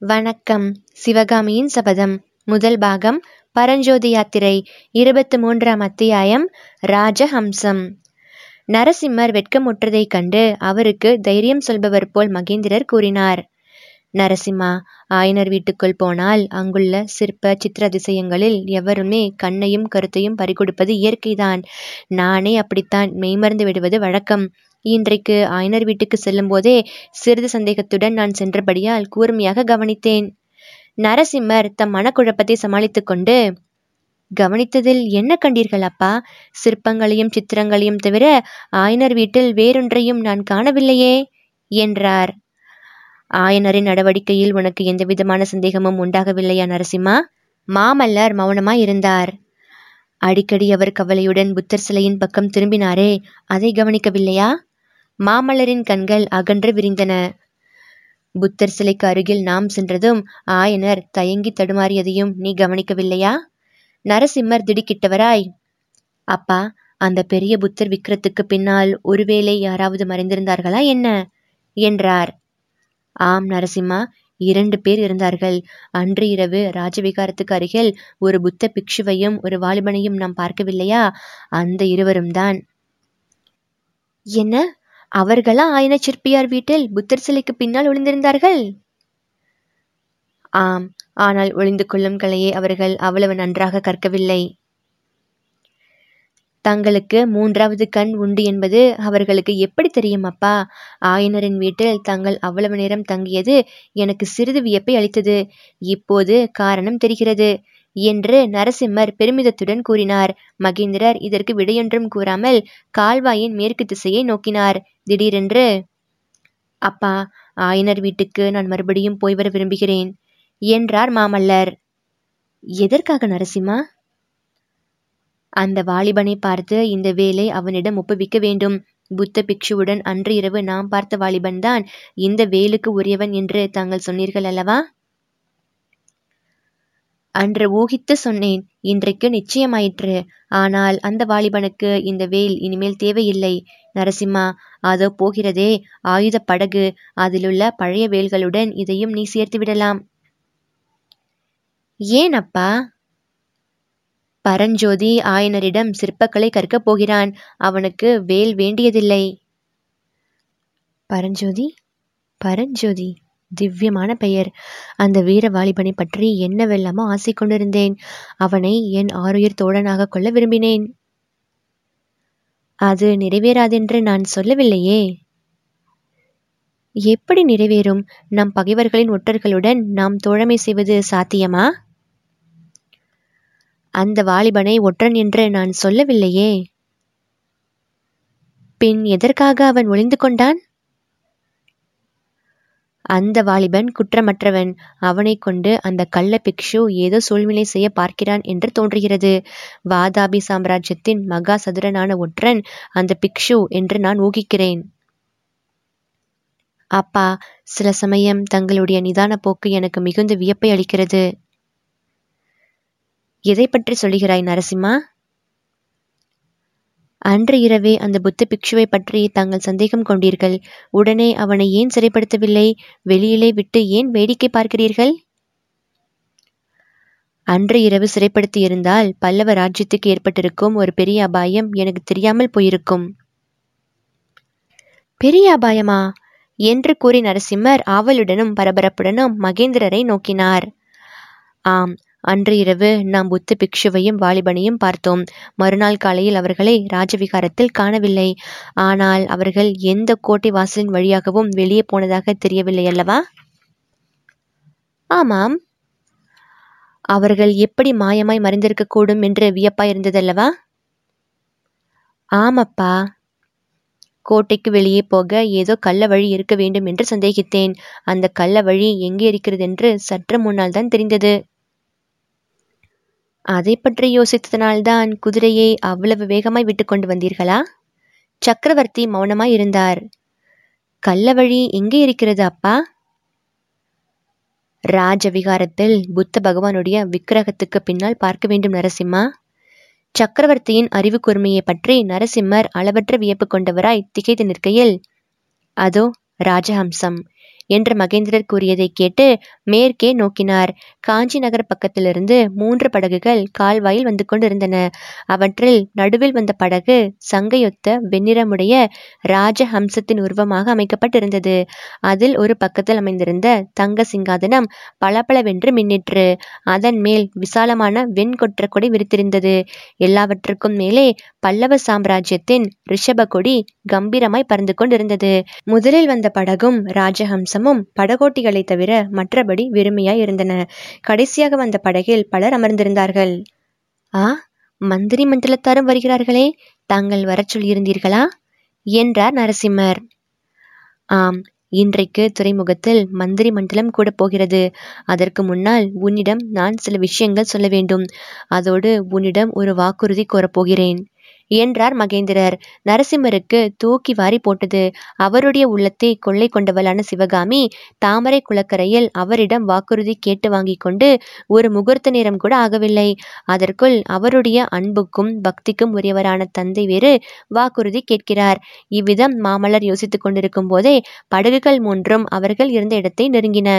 வணக்கம். சிவகாமியின் சபதம். முதல் பாகம் பரஞ்சோதி யாத்திரை இருபத்து மூன்றாம் அத்தியாயம் ராஜஹம்சம். நரசிம்மர் வெட்கமுற்றதைக் கண்டு அவருக்கு தைரியம் சொல்பவர் போல் மகேந்திரர் கூறினார். நரசிம்மா ஆயனர் வீட்டுக்குள் போனால் அங்குள்ள சிற்ப சித்திர அதிசயங்களில் எவருமே கண்ணையும் கருத்தையும் பறிகொடுப்பது இயற்கைதான். நானே அப்படித்தான் மெய்மறந்து விடுவது வழக்கம். இன்றைக்கு ஆயனர் வீட்டுக்கு செல்லும்போதே சிறிது சந்தேகத்துடன் நான் சென்றபடியால் கூர்மையாக கவனித்தேன். நரசிம்மர் தம் மனக்குழப்பத்தை சமாளித்துக் கொண்டு கவனித்ததில் என்ன கண்டீர்கள் அப்பா? சிற்பங்களையும் சித்திரங்களையும் தவிர ஆயனர் வீட்டில் வேறொன்றையும் நான் காணவில்லையே? என்றார். ஆயனரின் நடவடிக்கையில் உனக்கு எந்தவிதமான சந்தேகமும் உண்டாகவில்லையா நரசிம்மா. மாமல்லர் மௌனமாய் இருந்தார். அடிக்கடி அவர் கவலையுடன் புத்தர் சிலையின் பக்கம் திரும்பினாரே அதை கவனிக்கவில்லையா? மாமல்லரின் கண்கள் அகன்று விரிந்தன. புத்தர் சிலைக்கு அருகில் நாம் சென்றதும் ஆயனர் தயங்கி தடுமாறியதையும் நீ கவனிக்கவில்லையா? நரசிம்மர் திடுக்கிட்டவராய் அப்பா அந்த பெரிய புத்தர் விக்கிரத்துக்கு பின்னால் ஒருவேளை யாராவது மறைந்திருந்தார்களா என்ன? என்றார். ஆம் நரசிம்மா. இரண்டு பேர் இருந்தார்கள். அன்று இரவு ராஜவிகாரத்துக்கு அருகில் ஒரு புத்த பிக்ஷுவையும் ஒரு வாலிபனையும் நாம் பார்க்கவில்லையா? அந்த இருவரும் தான். என்ன? அவர்களா ஆயன சிற்பியார் வீட்டில் புத்தர் சிலைக்கு பின்னால் ஒளிந்திருந்தார்கள்? ஆம் ஆனால் ஒளிந்து கொள்ளும் கலையை அவர்கள் அவ்வளவு நன்றாக கற்கவில்லை. தங்களுக்கு மூன்றாவது கண் உண்டு என்பது அவர்களுக்கு எப்படி தெரியும் அப்பா? ஆயனரின் வீட்டில் தாங்கள் அவ்வளவு நேரம் தங்கியது எனக்கு சிறிது வியப்பை அளித்தது. இப்போது காரணம் தெரிகிறது என்று நரசிம்மர் பெருமிதத்துடன் கூறினார். மகேந்திரர் இதற்கு விடையொன்றும் கூறாமல் கால்வாயின் மேற்கு திசையை நோக்கினார். திடீரென்று அப்பா ஆயனர் வீட்டுக்கு நான் மறுபடியும் போய் வர விரும்புகிறேன் என்றார் மாமல்லர். எதற்காக நரசிம்மா? அந்த வாலிபனை பார்த்து இந்த வேலை அவனிடம் ஒப்புவிக்க வேண்டும். புத்த பிக்ஷுவுடன் அன்று இரவு நாம் பார்த்த வாலிபன் தான் இந்த வேலுக்கு உரியவன் என்று தாங்கள் சொன்னீர்கள் அல்லவா? அன்று ஊகித்து சொன்னேன். இன்றைக்கு நிச்சயமாயிற்று. ஆனால் அந்த வாலிபனுக்கு இந்த வேல் இனிமேல் தேவையில்லை. நரசிம்மா அதோ போகிறதே. ஆயுத படகு. அதிலுள்ள பழைய வேல்களுடன் இதையும் நீ சேர்த்து விடலாம் ஏன் அப்பா? பரஞ்சோதி ஆயனரிடம் சிற்பக்கலை கற்கப் போகிறான். அவனுக்கு வேல் வேண்டியதில்லை. பரஞ்சோதி? பரஞ்சோதி திவ்யமான பெயர். அந்த வீர வாலிபனை பற்றி என்னவெல்லாமோ ஆசை கொண்டிருந்தேன். அவனை என் ஆறுயிர் தோழனாக கொள்ள விரும்பினேன். அது நிறைவேறாதென்று நான் சொல்லவில்லையே. எப்படி நிறைவேறும்? நம் பகைவர்களின் ஒற்றர்களுடன் நாம் தோழமை செய்வது சாத்தியமா? அந்த வாலிபனை ஒற்றன் என்று நான் சொல்லவில்லையே. பின் எதற்காக அவன் ஒளிந்து கொண்டான்? அந்த வாலிபன் குற்றமற்றவன். அவனை கொண்டு அந்த கள்ள பிக்ஷு ஏதோ சூழ்நிலை செய்ய பார்க்கிறான் என்று தோன்றுகிறது. வாதாபி சாம்ராஜ்யத்தின் மகா சதுரனான ஒற்றன் அந்த பிக்ஷு என்று நான் ஊகிக்கிறேன். அப்பா சில சமயம் தங்களுடைய நிதான போக்கு எனக்கு மிகுந்த வியப்பை அளிக்கிறது. எதை பற்றி சொல்லுகிறாய் நரசிம்மா? அன்று இரவே அந்த புத்த பிக்ஷுவை பற்றி தாங்கள் சந்தேகம் கொண்டீர்கள். உடனே அவனை ஏன் சிறைப்படுத்தவில்லை? வெளியிலே விட்டு ஏன் வேடிக்கை பார்க்கிறீர்கள்? அன்று இரவு சிறைப்படுத்தி இருந்தால் பல்லவ ராஜ்யத்துக்கு ஏற்பட்டிருக்கும் ஒரு பெரிய அபாயம் எனக்கு தெரியாமல் போயிருக்கும். பெரிய அபாயமா? என்று கூறி நரசிம்மர் ஆவலுடனும் பரபரப்புடனும் மகேந்திரரை நோக்கினார். ஆம் அன்று இரவு நாம் புத்த பிக்ஷுவையும் வாலிபனையும் பார்த்தோம். மறுநாள் காலையில் அவர்களை ராஜவிகாரத்தில் காணவில்லை. ஆனால் அவர்கள் எந்த கோட்டை வாசலின் வழியாகவும் வெளியே போனதாக தெரியவில்லை அல்லவா? ஆமாம். அவர்கள் எப்படி மாயமாய் மறைந்திருக்கக்கூடும் என்று வியப்பாய் இருந்ததல்லவா? ஆமப்பா. கோட்டைக்கு வெளியே போக ஏதோ கள்ள வழி இருக்க வேண்டும் என்று சந்தேகித்தேன். அந்த கள்ள வழி எங்கே இருக்கிறது என்று சற்று முன்னால் தான் தெரிந்தது. அதை பற்றி யோசித்ததனால்தான் குதிரையை அவ்வளவு வேகமாய் விட்டு கொண்டு வந்தீர்களா? சக்கரவர்த்தி மௌனமாய் இருந்தார். கள்ள வழி எங்கே இருக்கிறது அப்பா? ராஜவிகாரத்தில் புத்த பகவானுடைய விக்கிரகத்துக்கு பின்னால் பார்க்க வேண்டும் நரசிம்மா. சக்கரவர்த்தியின் அறிவு கூர்மையை பற்றி நரசிம்மர் அளவற்ற வியப்பு கொண்டவராய் திகைத்து நிற்கையில் அதோ ராஜஹம்சம். என்று மகேந்திரர் கூறியதை கேட்டு மேற்கே நோக்கினார். காஞ்சி நகர் பக்கத்திலிருந்து மூன்று படகுகள் கால்வாயில் வந்து கொண்டிருந்தன. அவற்றில் நடுவில் வந்த படகு சங்கையொத்த வெண்ணிறமுடைய ராஜஹம்சத்தின் உருவமாக அமைக்கப்பட்டிருந்தது. அதில் ஒரு பக்கத்தில் அமைந்திருந்த தங்க சிங்காதனம் பளபளவென்று மின்னிற்று. அதன் மேல் விசாலமான வெண்கொற்ற கொடி விரித்திருந்தது. எல்லாவற்றுக்கும் மேலே பல்லவ சாம்ராஜ்யத்தின் ரிஷப கொடி கம்பீரமாய் பறந்து கொண்டிருந்தது. முதலில் வந்த படகும் ராஜஹம்சம் கவசமும் படகோட்டிகளை தவிர மற்றபடி வெறுமையாய் இருந்தன. கடைசியாக வந்த படகில் பலர் அமர்ந்திருந்தார்கள். ஆ மந்திரி மண்டலத்தாரும் வருகிறார்களே தாங்கள் வர சொல்லியிருந்தீர்களா? என்றார் நரசிம்மர். ஆம் இன்றைக்கு துறைமுகத்தில் மந்திரி மண்டலம் கூட போகிறது. அதற்கு முன்னால் உன்னிடம் நான் சில விஷயங்கள் சொல்ல வேண்டும். அதோடு உன்னிடம் ஒரு வாக்குறுதி கோரப்போகிறேன் என்றார் மகேந்திரர். நரசிம்மருக்கு தூக்கி வாரி போட்டது. அவருடைய உள்ளத்தை கொள்ளை கொண்டவளான சிவகாமி தாமரை குளக்கரையில் அவரிடம் வாக்குறுதி கேட்டு வாங்கி கொண்டு ஒரு முகூர்த்த நேரம் கூட ஆகவில்லை. அதற்குள் அவருடைய அன்புக்கும் பக்திக்கும் உரியவரான தந்தை வேறு வாக்குறுதி கேட்கிறார். இவ்விதம் மாமல்லர் யோசித்துக் கொண்டிருக்கும் போதே படகுகள் மூன்றும் அவர்கள் இருந்த இடத்தை நெருங்கின.